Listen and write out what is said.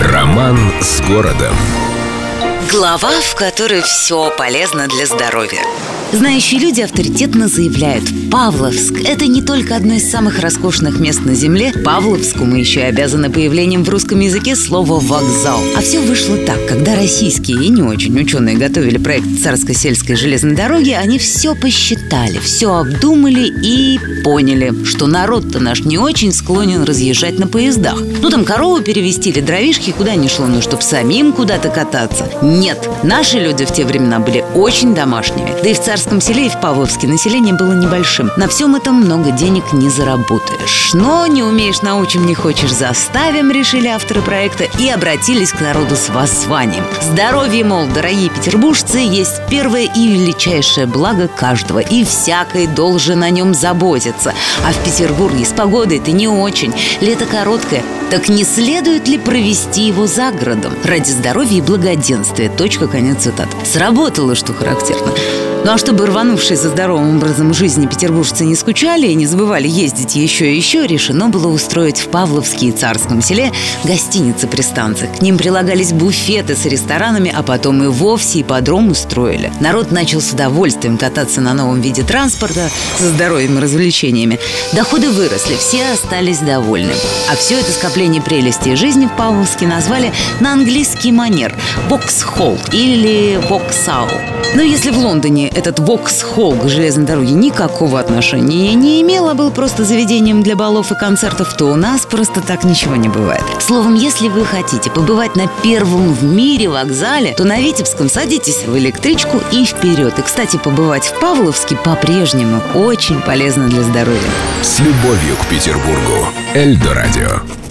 Роман с городом. Глава, в которой все полезно для здоровья. Знающие люди авторитетно заявляют Павловск – это не только одно из самых роскошных мест на Земле. Павловску мы еще и обязаны появлением в русском языке слова «вокзал» А все вышло так, когда российские и не очень ученые готовили проект царско-сельской железной дороги Они все посчитали, все обдумали и поняли, что народ-то наш не очень склонен разъезжать на поездах. Ну там корову перевести или дровишки куда не шло, ну чтоб самим куда-то кататься Нет, наши люди в те времена были очень домашними Да и в царском селе и в Павловске население было небольшим. На всем этом много денег не заработаешь. Но не умеешь научим, не хочешь заставим, решили авторы проекта и обратились к народу с воззванием. Здоровье, мол, дорогие петербуржцы, есть первое и величайшее благо каждого, и всякой должен о нем заботиться. А в Петербурге с погодой это не очень, лето короткое, так не следует ли провести его за городом? Ради здоровья и благоденствия. Точка, конец цитат. Сработало, что характерно. Ну а чтобы рванувшие за здоровым образом жизни петербуржцы не скучали и не забывали ездить еще и еще, решено было устроить в Павловске и Царском селе гостиницы при станциях. К ним прилагались буфеты с ресторанами, а потом и вовсе ипподром устроили. Народ начал с удовольствием кататься на новом виде транспорта со здоровьем и развлечениями. Доходы выросли, все остались довольны. А все это скопление прелестей жизни в Павловске назвали на английский манер – «вокс-холл» или «воксал». Но если в Лондоне этот Вокс-холл к железной дороге никакого отношения не имел, а был просто заведением для балов и концертов, то у нас просто так ничего не бывает. Словом, если вы хотите побывать на первом в мире вокзале, то на Витебском садитесь в электричку и вперед. И, кстати, побывать в Павловске по-прежнему очень полезно для здоровья. С любовью к Петербургу. Эльдо радио.